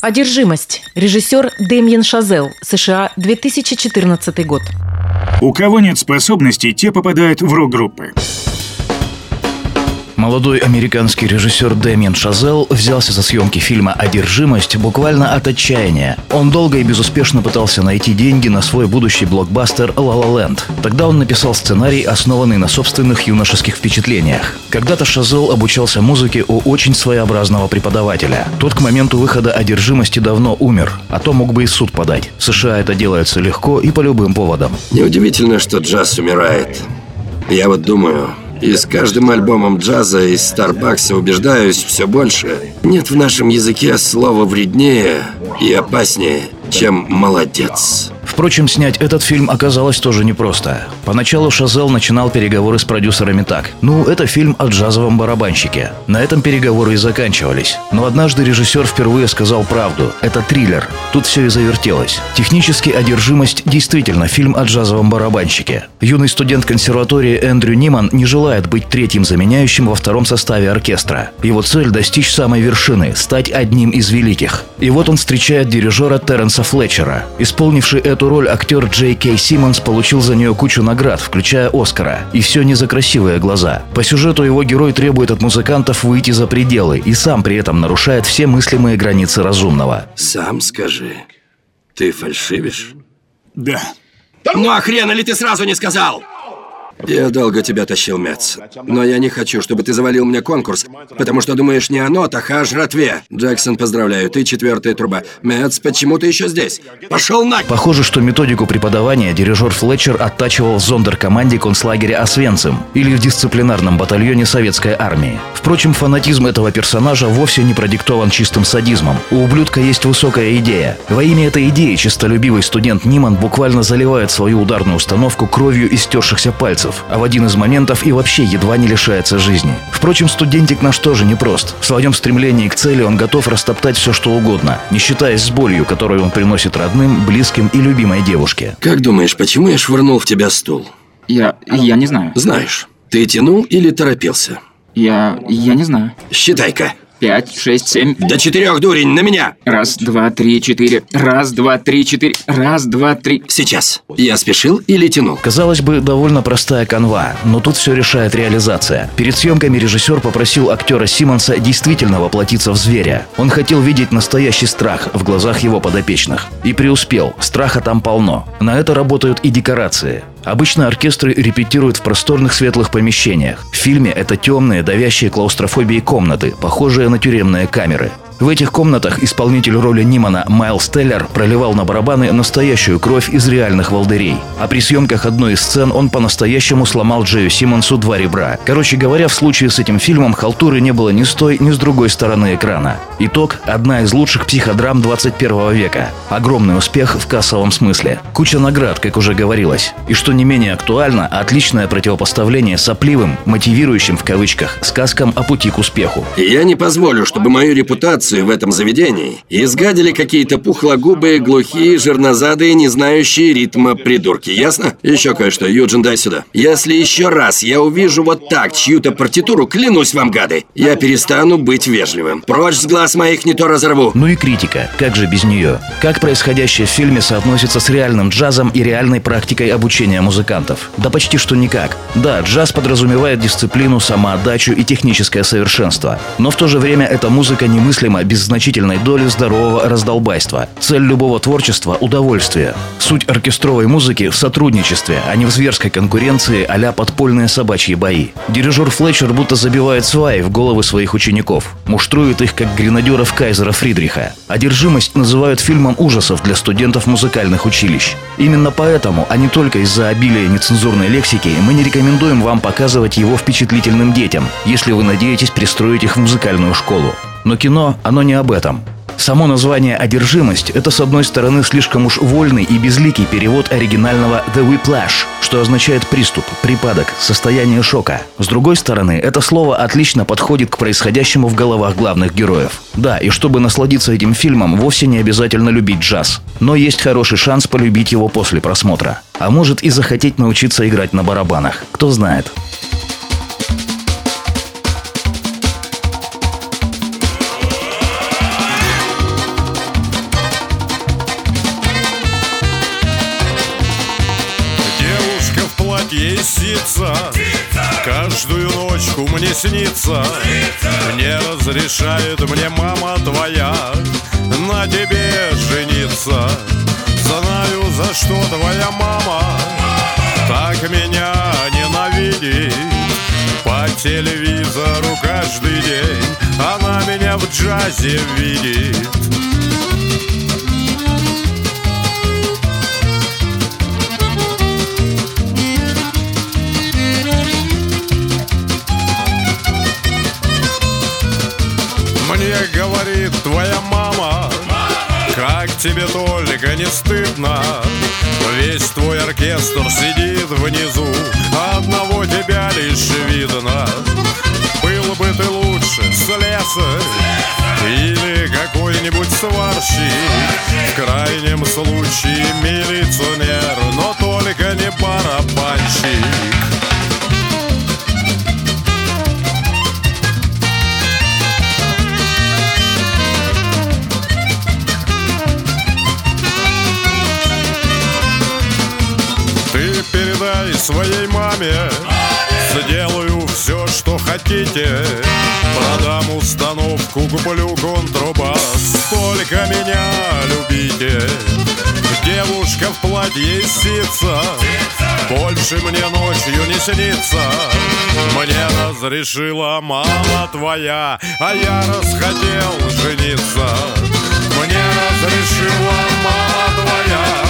Одержимость. Режиссер Дэмьен Шазел. США. 2014 год. У кого нет способностей, те попадают в рок-группы. Молодой американский режиссер Дэмиен Шазел взялся за съемки фильма «Одержимость» буквально от отчаяния. Он долго и безуспешно пытался найти деньги на свой будущий блокбастер «Ла Ла Ленд». Тогда он написал сценарий, основанный на собственных юношеских впечатлениях. Когда-то Шазел обучался музыке у очень своеобразного преподавателя. Тот к моменту выхода «Одержимости» давно умер, а то мог бы и суд подать. В США это делается легко и по любым поводам. Неудивительно, что джаз умирает. Я вот думаю, и с каждым альбомом джаза из Старбакса убеждаюсь все больше. Нет в нашем языке слова вреднее и опаснее, чем «молодец». Впрочем, снять этот фильм оказалось тоже непросто. Поначалу Шазел начинал переговоры с продюсерами так. Ну, это фильм о джазовом барабанщике. На этом переговоры и заканчивались. Но однажды режиссер впервые сказал правду. Это триллер. Тут все и завертелось. Технически «Одержимость» действительно фильм о джазовом барабанщике. Юный студент консерватории Эндрю Ниман не желает быть третьим заменяющим во втором составе оркестра. Его цель – достичь самой вершины, стать одним из великих. И вот он встречает дирижера Терренса Флетчера. Исполнивший эту роль актер Джей Кей Симмонс получил за нее кучу наград, включая Оскара. И все не за красивые глаза. По сюжету его герой требует от музыкантов выйти за пределы и сам при этом нарушает все мыслимые границы разумного. Сам скажи, ты фальшивишь? Да. Ну а хрена ли ты сразу не сказал? Я долго тебя тащил, Мэтс. Но я не хочу, чтобы ты завалил мне конкурс, потому что думаешь не о нотах, а о жратве. Джексон, поздравляю, ты четвертая труба. Мэтс, почему ты еще здесь? Пошел на... Похоже, что методику преподавания дирижер Флетчер оттачивал в зондеркоманде концлагеря Освенцим или в дисциплинарном батальоне советской армии. Впрочем, фанатизм этого персонажа вовсе не продиктован чистым садизмом. У ублюдка есть высокая идея. Во имя этой идеи честолюбивый студент Ниман буквально заливает свою ударную установку кровью истершихся пальцев месяцев, а в один из моментов и вообще едва не лишается жизни. Впрочем, студентик наш тоже непрост. В своем стремлении к цели он готов растоптать все, что угодно, не считаясь с болью, которую он приносит родным, близким и любимой девушке. Как думаешь, почему я швырнул в тебя стул? Я... я не знаю. Знаешь, ты тянул или торопился? Я... я не знаю. Считай-ка. Пять, шесть, семь. До четырех, дурень, на меня! Раз, два, три, четыре. Раз, два, три, четыре. Раз, два, три. Сейчас. Я спешил или тянул? Казалось бы, довольно простая канва, но тут все решает реализация. Перед съемками режиссер попросил актера Симмонса действительно воплотиться в зверя. Он хотел видеть настоящий страх в глазах его подопечных. И преуспел. Страха там полно. На это работают и декорации. Обычно оркестры репетируют в просторных светлых помещениях. В фильме это темные, давящие клаустрофобией комнаты, похожие на тюремные камеры. В этих комнатах исполнитель роли Нимана Майл Стеллер проливал на барабаны настоящую кровь из реальных волдырей. А при съемках одной из сцен он по-настоящему сломал Джею Симмонсу два ребра. Короче говоря, в случае с этим фильмом халтуры не было ни с той, ни с другой стороны экрана. Итог – одна из лучших психодрам 21 века. Огромный успех в кассовом смысле. Куча наград, как уже говорилось. И что не менее актуально, отличное противопоставление сопливым, мотивирующим в кавычках, сказкам о пути к успеху. Я не позволю, чтобы мою репутацию продукцию в этом заведении изгадили какие-то пухлогубые, глухие, жирнозадые, не знающие ритма придурки, ясно? Еще кое-что, Юджин, дай сюда. Если еще раз я увижу вот так чью-то партитуру, клянусь вам, гады, я перестану быть вежливым. Прочь с глаз моих, не то разорву. Ну и критика, как же без нее? Как происходящее в фильме соотносится с реальным джазом и реальной практикой обучения музыкантов? Да почти что никак. Да, джаз подразумевает дисциплину, самоотдачу и техническое совершенство. Но в то же время эта музыка немыслима необходимо без значительной доли здорового раздолбайства. Цель любого творчества – удовольствие. Суть оркестровой музыки в сотрудничестве, а не в зверской конкуренции а подпольные собачьи бои. Дирижер Флетчер будто забивает сваи в головы своих учеников. Муштрует их, как гренадеров Кайзера Фридриха. Одержимость называют фильмом ужасов для студентов музыкальных училищ. Именно поэтому, а не только из-за обилия нецензурной лексики, мы не рекомендуем вам показывать его впечатлительным детям, если вы надеетесь пристроить их в музыкальную школу. Но кино, оно не об этом. Само название «одержимость» — это, с одной стороны, слишком уж вольный и безликий перевод оригинального «the whiplash», что означает приступ, припадок, состояние шока. С другой стороны, это слово отлично подходит к происходящему в головах главных героев. Да, и чтобы насладиться этим фильмом, вовсе не обязательно любить джаз. Но есть хороший шанс полюбить его после просмотра. А может и захотеть научиться играть на барабанах. Кто знает. Каждую ночку мне снится. Не разрешает мне мама твоя На тебе жениться. Знаю, за что твоя мама Так меня ненавидит. По телевизору каждый день Она меня в джазе видит тебе только не стыдно. Весь твой оркестр сидит внизу Одного тебя лишь видно. Был бы ты лучше слесарь Или какой-нибудь сварщик В крайнем случае милиционер Но только не барабанщик своей маме. Сделаю все, что хотите. Продам установку, куплю контрабас. Только меня любите. Девушка в платье из ситца Больше мне ночью не снится. Мне разрешила мама твоя А я расхотел жениться. Мне разрешила мама твоя